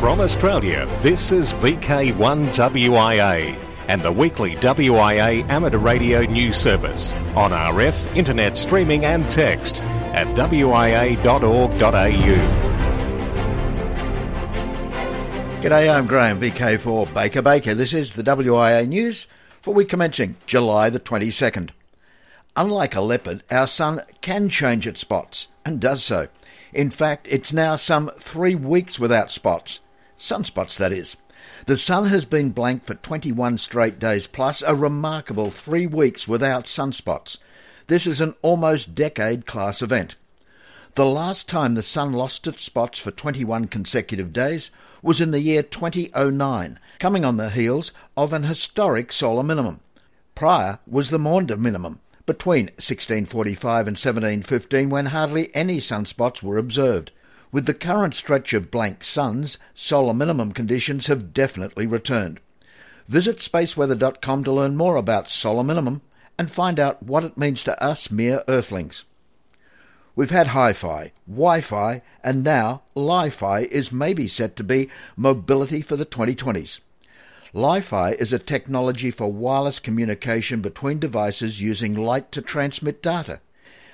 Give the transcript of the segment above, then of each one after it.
From Australia, this is VK1WIA and the weekly WIA amateur radio news service on RF, internet streaming and text at wia.org.au. G'day, I'm Graham, VK4 Baker Baker. This is the WIA news for week commencing July the 22nd. Unlike a leopard, our sun can change its spots, and does so. In fact, it's now some three weeks without spots. Sunspots, that is. The sun has been blank for 21 straight days plus, a remarkable three weeks without sunspots. This is an almost decade class event. The last time the sun lost its spots for 21 consecutive days was in the year 2009, coming on the heels of an historic solar minimum. Prior was the Maunder minimum, between 1645 and 1715 when hardly any sunspots were observed. With the current stretch of blank suns, solar minimum conditions have definitely returned. Visit spaceweather.com to learn more about solar minimum and find out what it means to us mere earthlings. We've had hi fi, Wi Fi, and now Li Fi is maybe set to be mobility for the 2020s. Li Fi is a technology for wireless communication between devices using light to transmit data.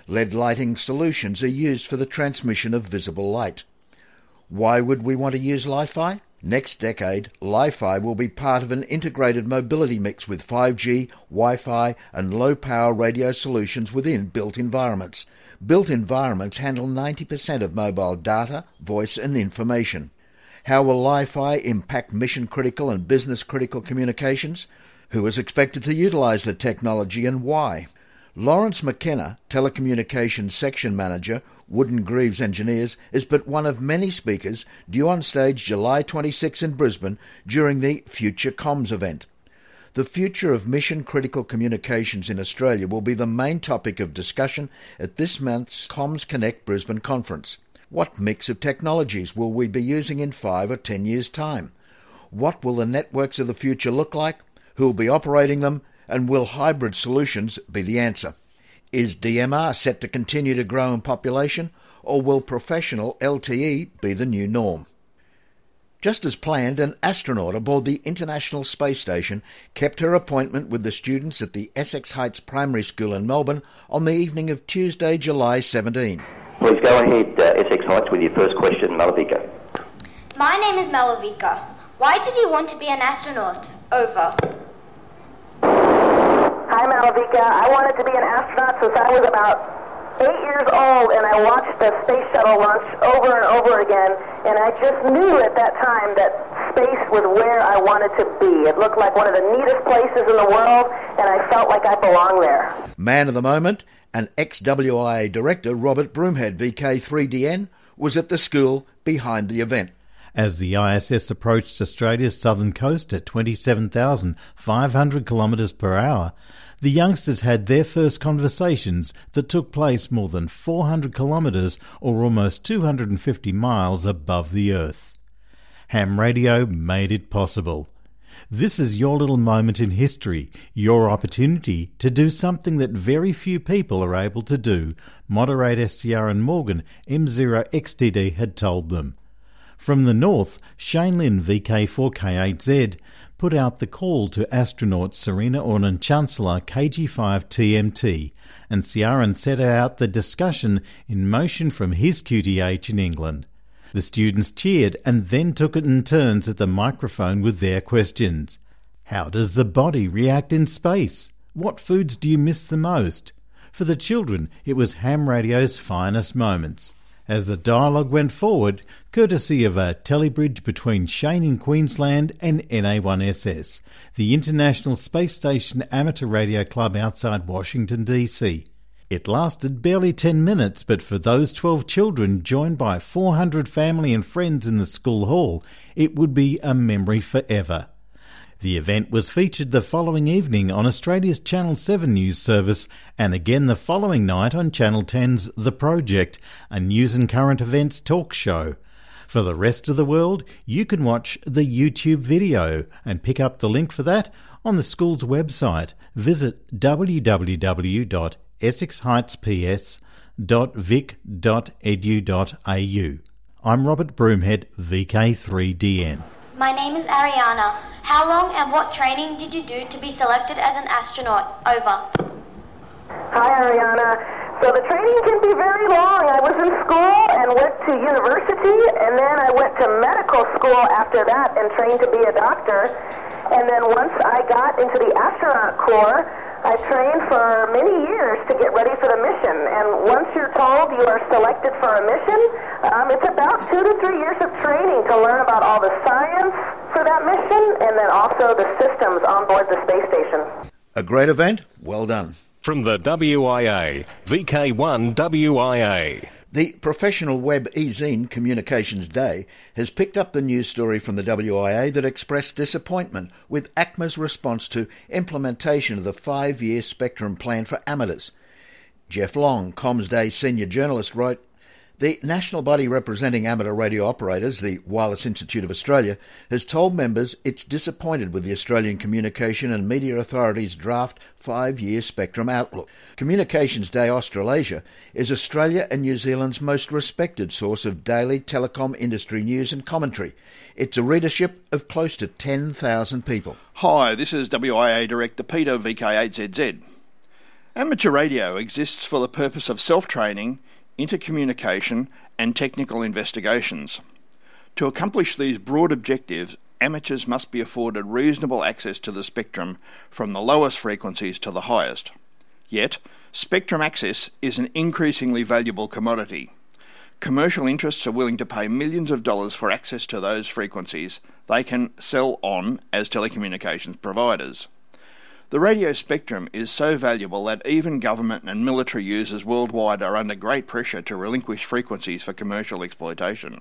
LED lighting solutions are used for the transmission of visible light. Why would we want to use Li-Fi? Next decade, Li-Fi will be part of an integrated mobility mix with 5G, Wi-Fi and low-power radio solutions within built environments. Built environments handle 90% of mobile data, voice and information. How will Li-Fi impact mission-critical and business-critical communications? Who is expected to utilize the technology and why? Lawrence McKenna, Telecommunications Section Manager, Wood & Greaves Engineers, is but one of many speakers due on stage July 26 in Brisbane during the Future Comms event. The future of mission critical communications in Australia will be the main topic of discussion at this month's Comms Connect Brisbane conference. What mix of technologies will we be using in five or ten years' time? What will the networks of the future look like? Who will be operating them? And will hybrid solutions be the answer? Is DMR set to continue to grow in population, or will professional LTE be the new norm? Just as planned, an astronaut aboard the International Space Station kept her appointment with the students at the Essex Heights Primary School in Melbourne on the evening of Tuesday, July 17. Please go ahead, uh, Essex Heights, with your first question, Malavika. My name is Malavika. Why did you want to be an astronaut? Over. Hi, Malavika. I wanted to be an astronaut since I was about eight years old, and I watched the space shuttle launch over and over again, and I just knew at that time that space was where I wanted to be. It looked like one of the neatest places in the world, and I felt like I belonged there. Man of the moment and ex-WIA director Robert Broomhead, VK3DN, was at the school behind the event as the ISS approached Australia's southern coast at 27,500 kilometres per hour, the youngsters had their first conversations that took place more than 400 kilometres or almost 250 miles above the Earth. Ham radio made it possible. This is your little moment in history, your opportunity to do something that very few people are able to do, moderator Ciaran Morgan, M0XTD, had told them. From the north, Shane Lynn VK4K8Z put out the call to astronaut Serena Auñón-Chancellor KG5TMT, and Ciaran set out the discussion in motion from his QTH in England. The students cheered and then took it in turns at the microphone with their questions. How does the body react in space? What foods do you miss the most? For the children, it was ham radio's finest moments as the dialogue went forward, courtesy of a telebridge between Shane in Queensland and NA1SS, the International Space Station Amateur Radio Club outside Washington, D.C. It lasted barely 10 minutes, but for those 12 children joined by 400 family and friends in the school hall, it would be a memory forever. The event was featured the following evening on Australia's Channel 7 news service and again the following night on Channel 10's The Project, a news and current events talk show. For the rest of the world, you can watch the YouTube video and pick up the link for that on the school's website. Visit www.essexheightsps.vic.edu.au. I'm Robert Broomhead, VK3DN. My name is Ariana. How long and what training did you do to be selected as an astronaut? Over. Hi, Ariana. So the training can be very long. I was in school and went to university, and then I went to medical school after that and trained to be a doctor. And then once I got into the astronaut corps, I trained for many years to get ready for the mission. And once you're told you are selected for a mission, um, it's about two to three years of training to learn about all the science for that mission and then also the systems on board the space station. A great event. Well done. From the WIA, VK1 WIA. The Professional Web eZine Communications Day has picked up the news story from the WIA that expressed disappointment with ACMA's response to implementation of the five year spectrum plan for amateurs. Jeff Long, Comms Day senior journalist, wrote the national body representing amateur radio operators, the Wireless Institute of Australia, has told members it's disappointed with the Australian Communication and Media Authority's draft five year spectrum outlook. Communications Day Australasia is Australia and New Zealand's most respected source of daily telecom industry news and commentary. It's a readership of close to 10,000 people. Hi, this is WIA Director Peter VK8ZZ. Amateur radio exists for the purpose of self training intercommunication, and technical investigations. To accomplish these broad objectives, amateurs must be afforded reasonable access to the spectrum from the lowest frequencies to the highest. Yet, spectrum access is an increasingly valuable commodity. Commercial interests are willing to pay millions of dollars for access to those frequencies they can sell on as telecommunications providers. The radio spectrum is so valuable that even government and military users worldwide are under great pressure to relinquish frequencies for commercial exploitation.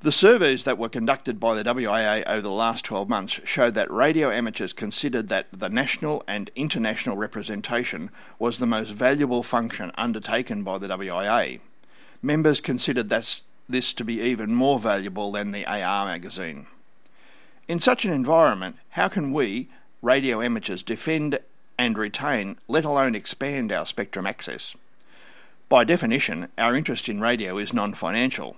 The surveys that were conducted by the WIA over the last 12 months showed that radio amateurs considered that the national and international representation was the most valuable function undertaken by the WIA. Members considered this to be even more valuable than the AR magazine. In such an environment, how can we, radio amateurs defend and retain, let alone expand our spectrum access. By definition, our interest in radio is non financial.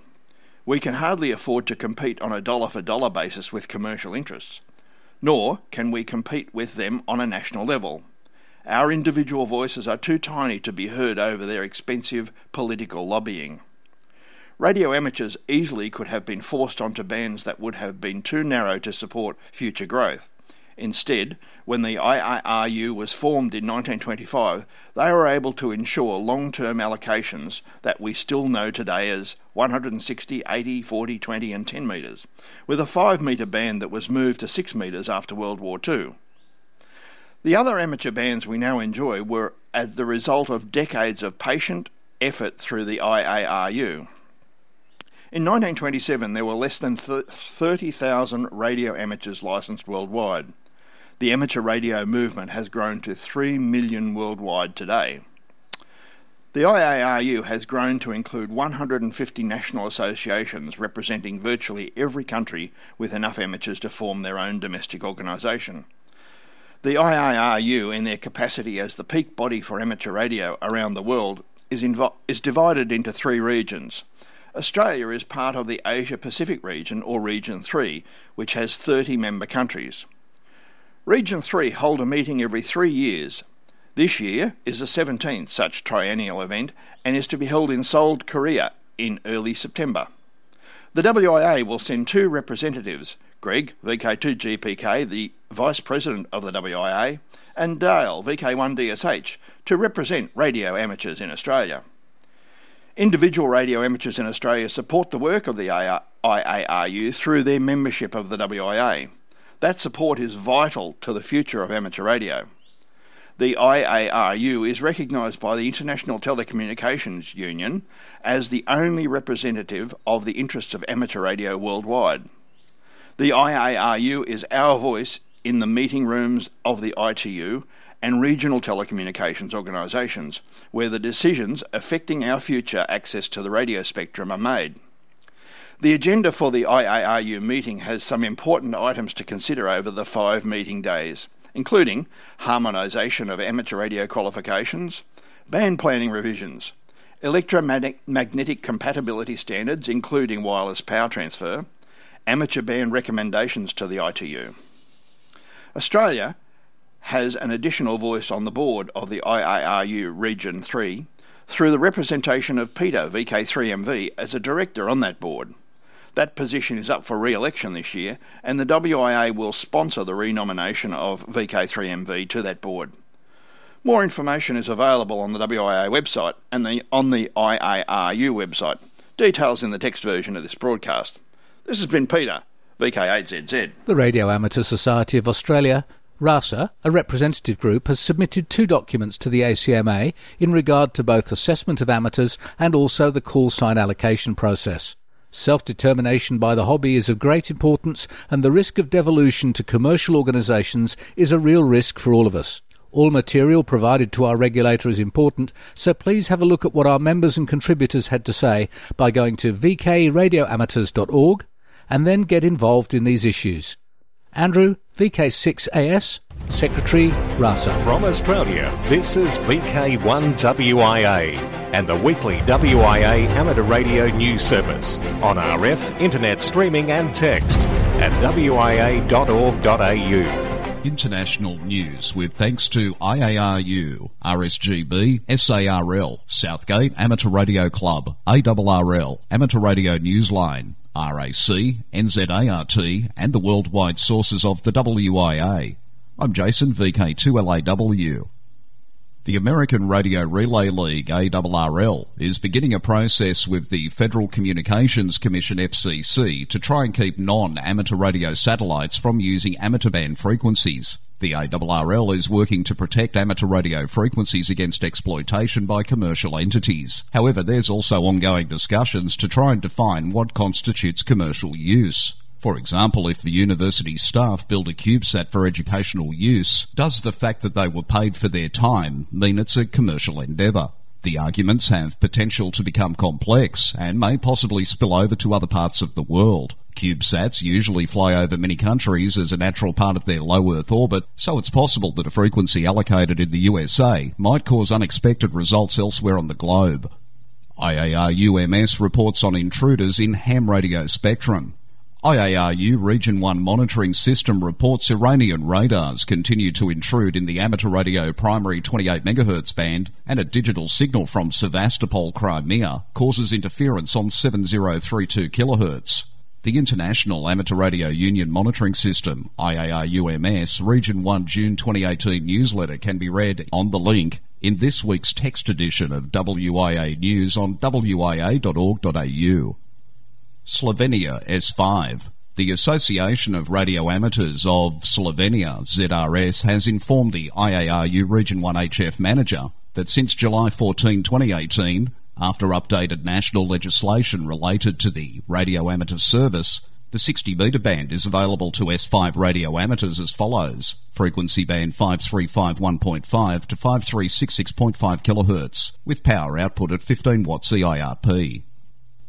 We can hardly afford to compete on a dollar for dollar basis with commercial interests, nor can we compete with them on a national level. Our individual voices are too tiny to be heard over their expensive political lobbying. Radio amateurs easily could have been forced onto bands that would have been too narrow to support future growth. Instead, when the IARU was formed in 1925, they were able to ensure long term allocations that we still know today as 160, 80, 40, 20, and 10 metres, with a 5 metre band that was moved to 6 metres after World War II. The other amateur bands we now enjoy were as the result of decades of patient effort through the IARU. In 1927, there were less than 30,000 radio amateurs licensed worldwide the amateur radio movement has grown to 3 million worldwide today. The IARU has grown to include 150 national associations representing virtually every country with enough amateurs to form their own domestic organisation. The IARU, in their capacity as the peak body for amateur radio around the world, is, invo- is divided into three regions. Australia is part of the Asia Pacific region, or Region 3, which has 30 member countries. Region 3 hold a meeting every three years. This year is the 17th such triennial event and is to be held in Seoul, Korea in early September. The WIA will send two representatives, Greg, VK2GPK, the Vice President of the WIA, and Dale, VK1DSH, to represent radio amateurs in Australia. Individual radio amateurs in Australia support the work of the IARU through their membership of the WIA. That support is vital to the future of amateur radio. The IARU is recognised by the International Telecommunications Union as the only representative of the interests of amateur radio worldwide. The IARU is our voice in the meeting rooms of the ITU and regional telecommunications organisations, where the decisions affecting our future access to the radio spectrum are made. The agenda for the IARU meeting has some important items to consider over the five meeting days, including harmonisation of amateur radio qualifications, band planning revisions, electromagnetic compatibility standards, including wireless power transfer, amateur band recommendations to the ITU. Australia has an additional voice on the board of the IARU Region 3 through the representation of Peter VK3MV as a director on that board. That position is up for re election this year, and the WIA will sponsor the renomination of VK3MV to that board. More information is available on the WIA website and the, on the IARU website. Details in the text version of this broadcast. This has been Peter, VK8ZZ. The Radio Amateur Society of Australia, RASA, a representative group, has submitted two documents to the ACMA in regard to both assessment of amateurs and also the call sign allocation process. Self determination by the hobby is of great importance, and the risk of devolution to commercial organisations is a real risk for all of us. All material provided to our regulator is important, so please have a look at what our members and contributors had to say by going to vkradioamateurs.org and then get involved in these issues. Andrew, VK6AS, Secretary, RASA. From Australia, this is VK1WIA and the weekly WIA amateur radio news service on RF, internet streaming and text at wia.org.au. International news with thanks to IARU, RSGB, SARL, Southgate Amateur Radio Club, ARRL, Amateur Radio Newsline, RAC, NZART, and the worldwide sources of the WIA. I'm Jason, VK2LAW. The American Radio Relay League, ARRL, is beginning a process with the Federal Communications Commission, FCC, to try and keep non-amateur radio satellites from using amateur band frequencies. The ARRL is working to protect amateur radio frequencies against exploitation by commercial entities. However, there's also ongoing discussions to try and define what constitutes commercial use. For example, if the university staff build a CubeSat for educational use, does the fact that they were paid for their time mean it's a commercial endeavour? The arguments have potential to become complex and may possibly spill over to other parts of the world. CubeSats usually fly over many countries as a natural part of their low Earth orbit, so it's possible that a frequency allocated in the USA might cause unexpected results elsewhere on the globe. IARUMS reports on intruders in ham radio spectrum. IARU Region 1 monitoring system reports Iranian radars continue to intrude in the amateur radio primary 28 MHz band and a digital signal from Sevastopol, Crimea causes interference on 7032 kHz. The International Amateur Radio Union Monitoring System, IARUMS, Region 1 June 2018 newsletter can be read on the link in this week's text edition of WIA News on wia.org.au. Slovenia S5. The Association of Radio Amateurs of Slovenia, ZRS, has informed the IARU Region 1 HF manager that since July 14, 2018, after updated national legislation related to the radio amateur service, the 60 metre band is available to S5 radio amateurs as follows. Frequency band 5351.5 to 5366.5 kHz, with power output at 15 watts EIRP.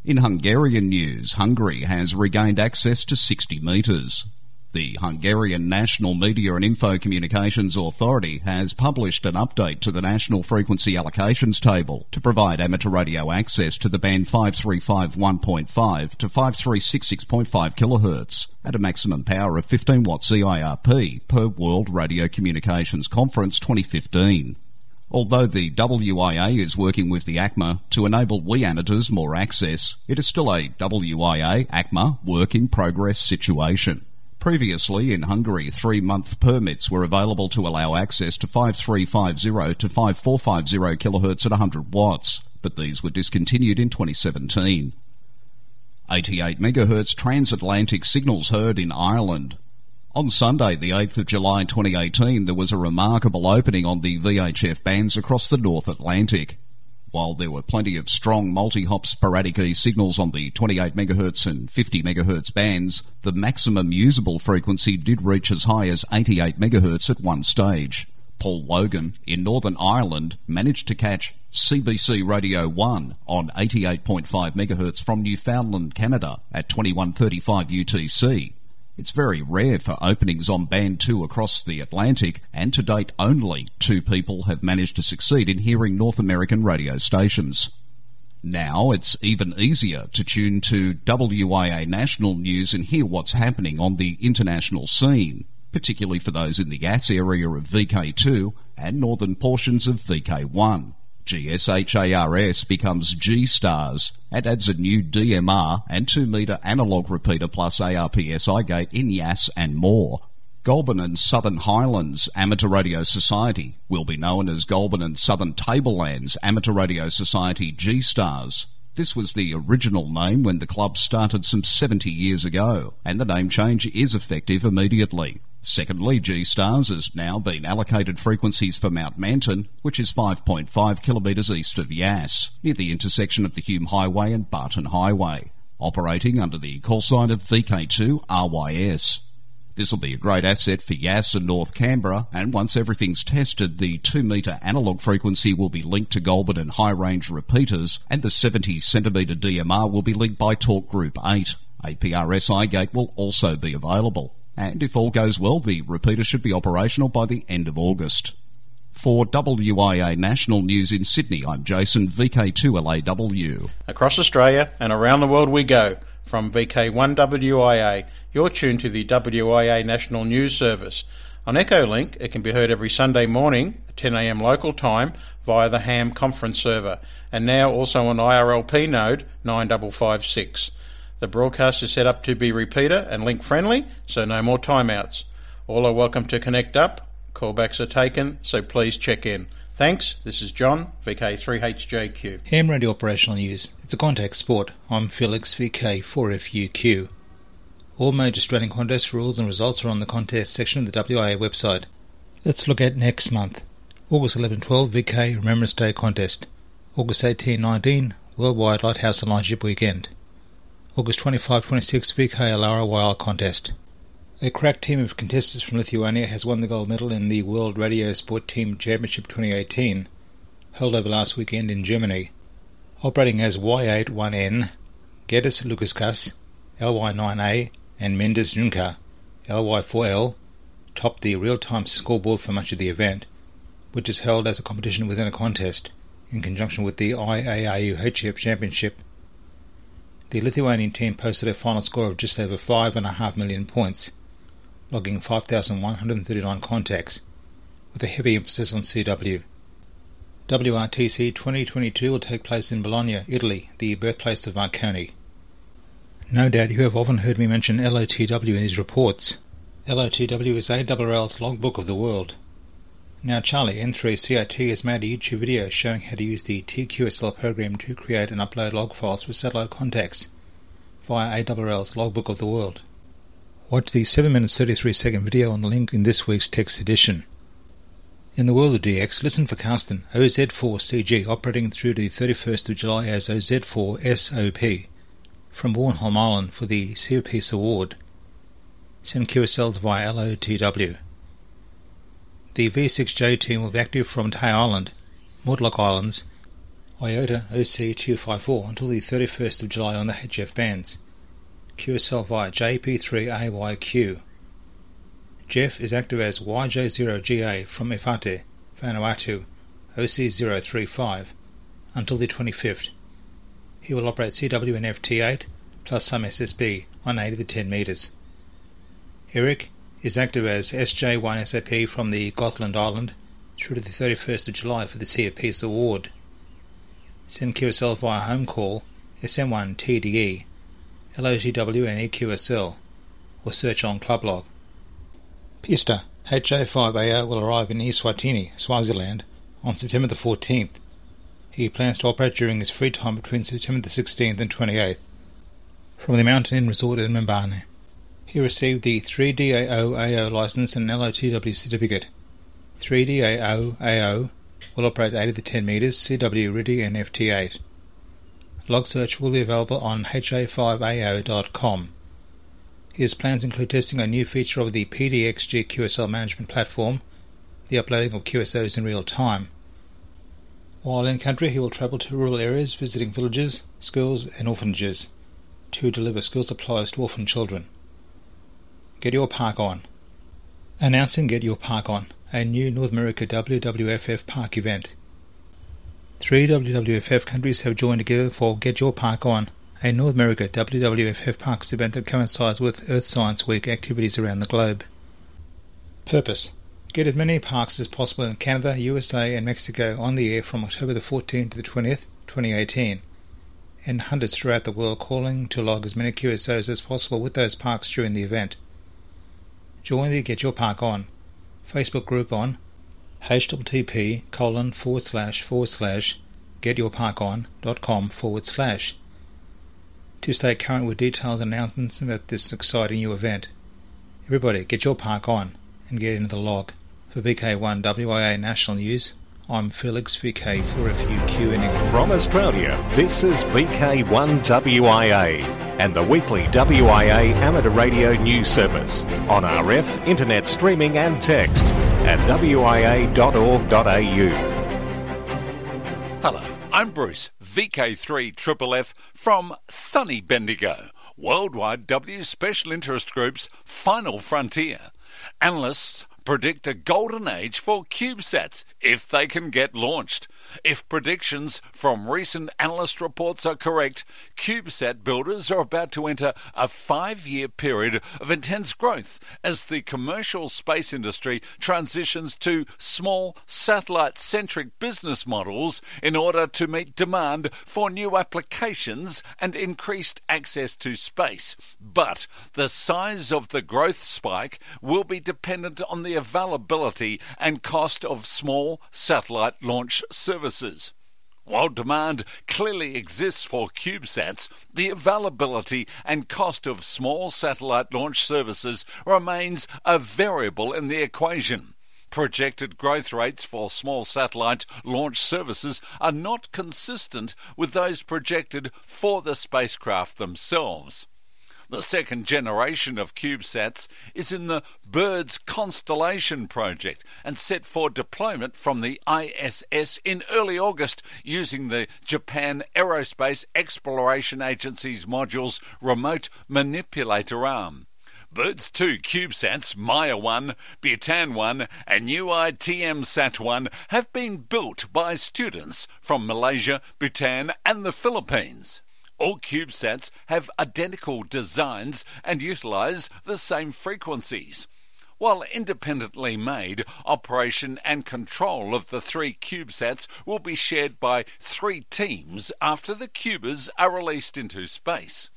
In Hungarian news, Hungary has regained access to 60 metres. The Hungarian National Media and Info Communications Authority has published an update to the National Frequency Allocations Table to provide amateur radio access to the band 5351.5 to 5366.5 kHz at a maximum power of 15 watts EIRP per World Radio Communications Conference 2015. Although the WIA is working with the ACMA to enable we amateurs more access, it is still a WIA ACMA work in progress situation. Previously in Hungary, three month permits were available to allow access to 5350 to 5450 kHz at 100 watts, but these were discontinued in 2017. 88 MHz transatlantic signals heard in Ireland. On Sunday, the 8th of July 2018, there was a remarkable opening on the VHF bands across the North Atlantic. While there were plenty of strong multi-hop sporadic E signals on the 28 MHz and 50 MHz bands, the maximum usable frequency did reach as high as 88 MHz at one stage. Paul Logan in Northern Ireland managed to catch CBC Radio 1 on 88.5 MHz from Newfoundland, Canada at 2135 UTC it's very rare for openings on Band 2 across the Atlantic, and to date only two people have managed to succeed in hearing North American radio stations. Now it's even easier to tune to WIA national news and hear what's happening on the international scene, particularly for those in the Yass area of VK2 and northern portions of VK1. GSHARS becomes G Stars and adds a new DMR and 2 metre analogue repeater plus APRS iGate in Yass and more. Goulburn and Southern Highlands Amateur Radio Society will be known as Goulburn and Southern Tablelands Amateur Radio Society G Stars. This was the original name when the club started some 70 years ago, and the name change is effective immediately. Secondly, G Stars has now been allocated frequencies for Mount Manton, which is 5.5 kilometres east of Yass, near the intersection of the Hume Highway and Barton Highway, operating under the call sign of VK2 RYS. This will be a great asset for Yass and North Canberra, and once everything's tested, the 2 metre analogue frequency will be linked to Goulburn and high range repeaters, and the 70 centimetre DMR will be linked by Talk Group 8. APRS gate will also be available. And if all goes well, the repeater should be operational by the end of August. For WIA National News in Sydney, I'm Jason, VK2LAW. Across Australia and around the world we go. From VK1WIA, you're tuned to the WIA National News Service. On Echolink, it can be heard every Sunday morning, 10am local time, via the HAM conference server, and now also on IRLP node 9556. The broadcast is set up to be repeater and link friendly, so no more timeouts. All are welcome to connect up. Callbacks are taken, so please check in. Thanks. This is John, VK3HJQ. Ham Radio Operational News. It's a contact sport. I'm Felix, VK4FUQ. All major Australian contest rules and results are on the contest section of the WIA website. Let's look at next month. August 11-12 VK Remembrance Day Contest. August 18-19 Worldwide Lighthouse Alliance Weekend. August 25-26 VK Wild Contest. A crack team of contestants from Lithuania has won the gold medal in the World Radio Sport Team Championship 2018, held over last weekend in Germany. Operating as Y81N, Geddes Lukaskas, LY9A, and Mendes Juncker, LY4L, topped the real-time scoreboard for much of the event, which is held as a competition within a contest, in conjunction with the IARU HF Championship. The Lithuanian team posted a final score of just over 5.5 million points, logging 5,139 contacts, with a heavy emphasis on CW. WRTC 2022 will take place in Bologna, Italy, the birthplace of Marconi. No doubt you have often heard me mention LOTW in these reports. LOTW is ARRL's logbook of the world. Now Charlie N3CIT has made a YouTube video showing how to use the TQSL program to create and upload log files for satellite contacts via ARRL's logbook of the world. Watch the 7 minutes 33 second video on the link in this week's text edition. In the world of DX, listen for Carsten OZ4CG operating through to the 31st of July as OZ4SOP from Bornholm Island for the Peace Award. Send QSLs via LOTW. The V6J team will be active from Tai Island, Mortlock Islands, IOTA OC254 until the 31st of July on the HF bands. QSL via JP3AYQ. Jeff is active as YJ0GA from Efate, Vanuatu, OC035, until the 25th. He will operate CW and FT8 plus some SSB on 8 of the 10 metres. Eric is active as SJ1SAP from the Gotland Island through to the 31st of July for the Sea of Peace Award. Send QSL via home call SM1 TDE LOTW and EQSL, or search on Clublog. Pista HA5AO will arrive in Eswatini, Swaziland, on September the 14th. He plans to operate during his free time between September the 16th and 28th. From the Mountain Inn Resort in Mbabane. He received the 3DAO AO license and LOTW certificate. 3DAO AO will operate 8 of the 10 metres, CW RTTY and FT8. Log search will be available on ha5ao.com. His plans include testing a new feature of the PDXG QSL management platform, the uploading of QSOs in real time. While in country, he will travel to rural areas visiting villages, schools, and orphanages to deliver school supplies to orphan children. Get Your Park On. Announcing Get Your Park On, a new North America WWFF park event. Three WWFF countries have joined together for Get Your Park On, a North America WWFF Parks event that coincides with Earth Science Week activities around the globe. Purpose Get as many parks as possible in Canada, USA, and Mexico on the air from October the 14th to the 20th, 2018, and hundreds throughout the world calling to log as many QSOs as possible with those parks during the event. Join the Get Your Park On Facebook group on http colon forward slash forward slash getyourparkon.com forward slash to stay current with details and announcements about this exciting new event. Everybody, get your park on and get into the log. For VK1 WIA National News, I'm Felix VK4FUQ in England. From Australia, this is VK1WIA and the weekly WIA amateur radio news service on RF, internet streaming and text at wia.org.au. Hello, I'm Bruce, VK3FFF from sunny Bendigo, Worldwide W Special Interest Group's final frontier. Analysts predict a golden age for CubeSats if they can get launched. If predictions from recent analyst reports are correct, CubeSat builders are about to enter a five year period of intense growth as the commercial space industry transitions to small satellite centric business models in order to meet demand for new applications and increased access to space. But the size of the growth spike will be dependent on the availability and cost of small satellite launch services. While demand clearly exists for CubeSats, the availability and cost of small satellite launch services remains a variable in the equation. Projected growth rates for small satellite launch services are not consistent with those projected for the spacecraft themselves. The second generation of CubeSats is in the BIRDS Constellation project and set for deployment from the ISS in early August using the Japan Aerospace Exploration Agency's module's remote manipulator arm. Birds 2 CubeSats, Maya 1, Bhutan 1, and UITM Sat 1 have been built by students from Malaysia, Bhutan, and the Philippines. All CubeSats have identical designs and utilize the same frequencies. While independently made, operation and control of the three CubeSats will be shared by three teams after the Cubers are released into space.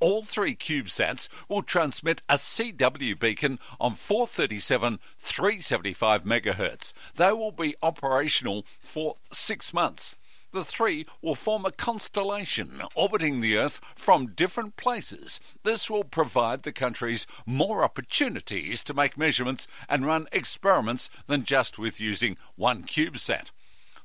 All three CubeSats will transmit a CW beacon on 437 375 MHz. They will be operational for six months the three will form a constellation orbiting the Earth from different places. This will provide the countries more opportunities to make measurements and run experiments than just with using one CubeSat.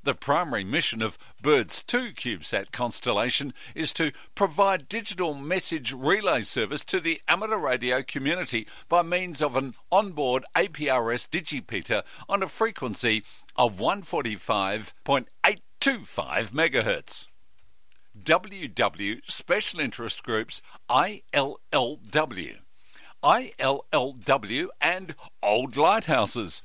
The primary mission of BIRDS 2 CubeSat constellation is to provide digital message relay service to the amateur radio community by means of an onboard APRS digipeater on a frequency of 145.8 25 megahertz. WW Special Interest Groups ILLW. ILLW and Old Lighthouses.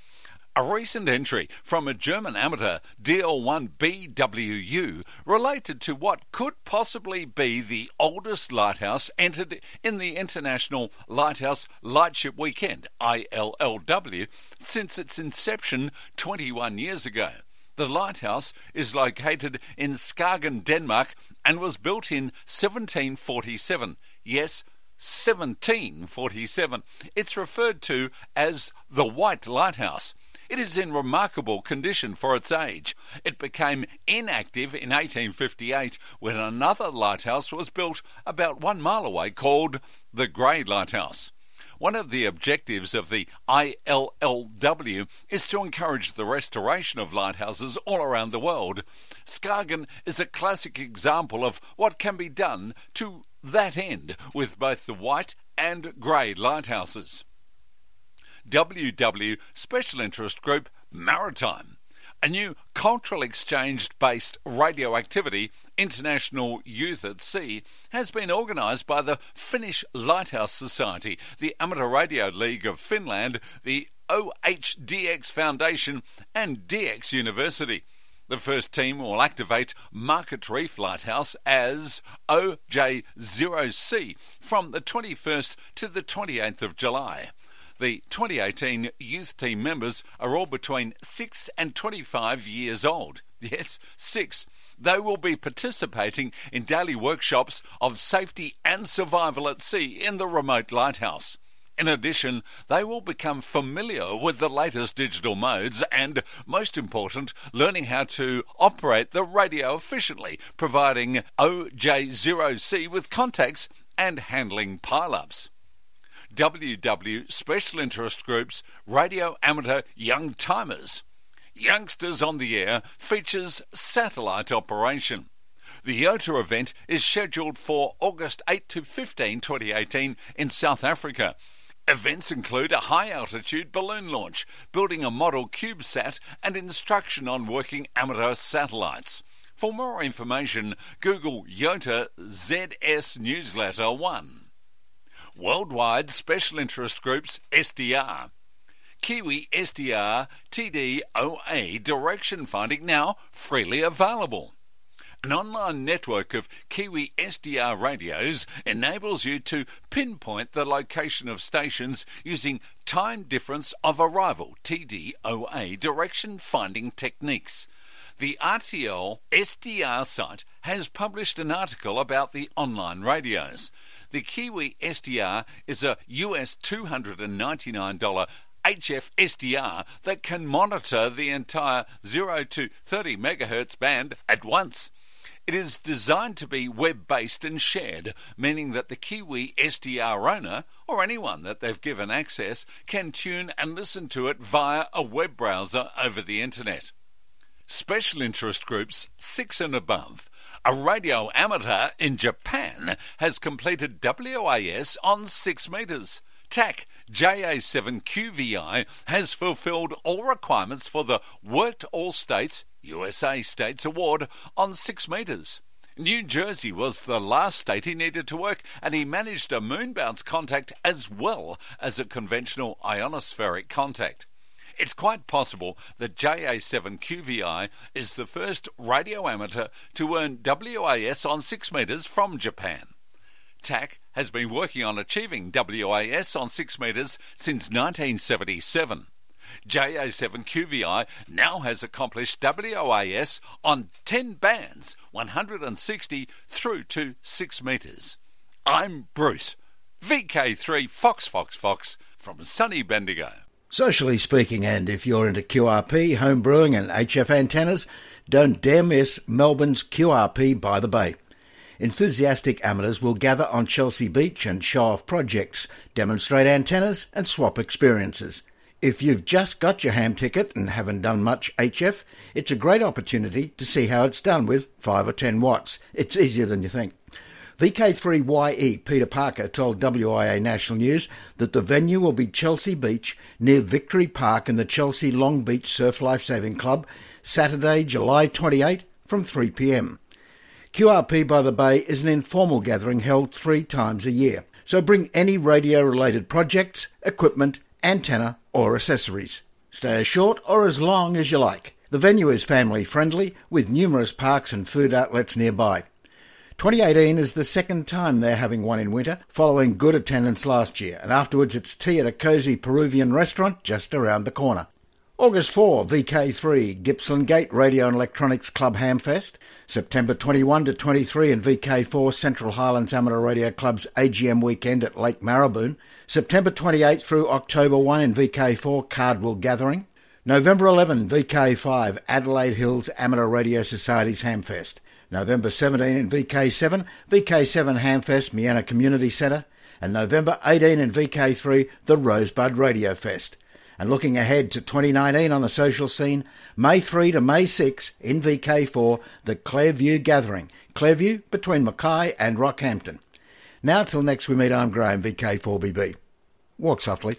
A recent entry from a German amateur, DL1BWU, related to what could possibly be the oldest lighthouse entered in the International Lighthouse Lightship Weekend, ILLW, since its inception 21 years ago. The lighthouse is located in Skagen, Denmark, and was built in 1747. Yes, 1747. It's referred to as the White Lighthouse. It is in remarkable condition for its age. It became inactive in 1858 when another lighthouse was built about one mile away called the Grey Lighthouse. One of the objectives of the ILLW is to encourage the restoration of lighthouses all around the world. Skagen is a classic example of what can be done to that end with both the white and grey lighthouses. WW Special Interest Group Maritime a new cultural exchange based radioactivity International Youth at Sea has been organised by the Finnish Lighthouse Society, the Amateur Radio League of Finland, the OHDX Foundation, and DX University. The first team will activate Market Reef Lighthouse as OJ0C from the 21st to the 28th of July. The 2018 youth team members are all between 6 and 25 years old. Yes, 6. They will be participating in daily workshops of safety and survival at sea in the remote lighthouse. In addition, they will become familiar with the latest digital modes and, most important, learning how to operate the radio efficiently, providing OJ0C with contacts and handling pile-ups. WW Special Interest Groups Radio Amateur Young Timers. Youngsters on the Air features satellite operation. The YOTA event is scheduled for August 8 to 15, 2018 in South Africa Events include a high altitude balloon launch, building a model CubeSat, and instruction on working amateur satellites. For more information, Google YOTA ZS Newsletter 1. Worldwide Special Interest Groups SDR. Kiwi SDR TDOA direction finding now freely available. An online network of Kiwi SDR radios enables you to pinpoint the location of stations using time difference of arrival TDOA direction finding techniques. The RTL SDR site has published an article about the online radios. The Kiwi SDR is a US $299 HF SDR that can monitor the entire 0 to 30 MHz band at once. It is designed to be web based and shared, meaning that the Kiwi SDR owner, or anyone that they've given access, can tune and listen to it via a web browser over the internet. Special interest groups 6 and above. A radio amateur in Japan has completed WAS on 6 metres. TAC JA7QVI has fulfilled all requirements for the Worked All States USA States Award on 6 metres. New Jersey was the last state he needed to work, and he managed a moon bounce contact as well as a conventional ionospheric contact. It's quite possible that JA7QVI is the first radio amateur to earn WAS on 6 metres from Japan. TAC has been working on achieving WAS on 6 metres since 1977. JA7QVI now has accomplished WAS on 10 bands, 160 through to 6 metres. I'm Bruce, VK3 Fox Fox Fox from sunny Bendigo. Socially speaking, and if you're into QRP, home brewing, and HF antennas, don't dare miss Melbourne's QRP by the Bay. Enthusiastic amateurs will gather on Chelsea Beach and show off projects, demonstrate antennas, and swap experiences. If you've just got your ham ticket and haven't done much HF, it's a great opportunity to see how it's done with 5 or 10 watts. It's easier than you think. VK3YE Peter Parker told WIA National News that the venue will be Chelsea Beach near Victory Park in the Chelsea Long Beach Surf Lifesaving Club, Saturday, July 28 from 3pm. QRP by the Bay is an informal gathering held three times a year, so bring any radio related projects, equipment, antenna, or accessories. Stay as short or as long as you like. The venue is family friendly with numerous parks and food outlets nearby. 2018 is the second time they're having one in winter, following good attendance last year, and afterwards it's tea at a cosy Peruvian restaurant just around the corner. August 4, VK3, Gippsland Gate Radio and Electronics Club Hamfest. September 21 to 23 in VK4, Central Highlands Amateur Radio Club's AGM weekend at Lake Maraboon. September 28 through October 1 in VK4 Cardwell Gathering. November 11 VK5 Adelaide Hills Amateur Radio Society's Hamfest. November 17 in VK7 VK7 Hamfest Miana Community Centre. And November 18 in VK3 the Rosebud Radio Fest. And looking ahead to 2019 on the social scene, May 3 to May 6 in VK4 the Clairview Gathering. Clairview between Mackay and Rockhampton. Now till next we meet, I'm Graham, VK4BB. Walk softly.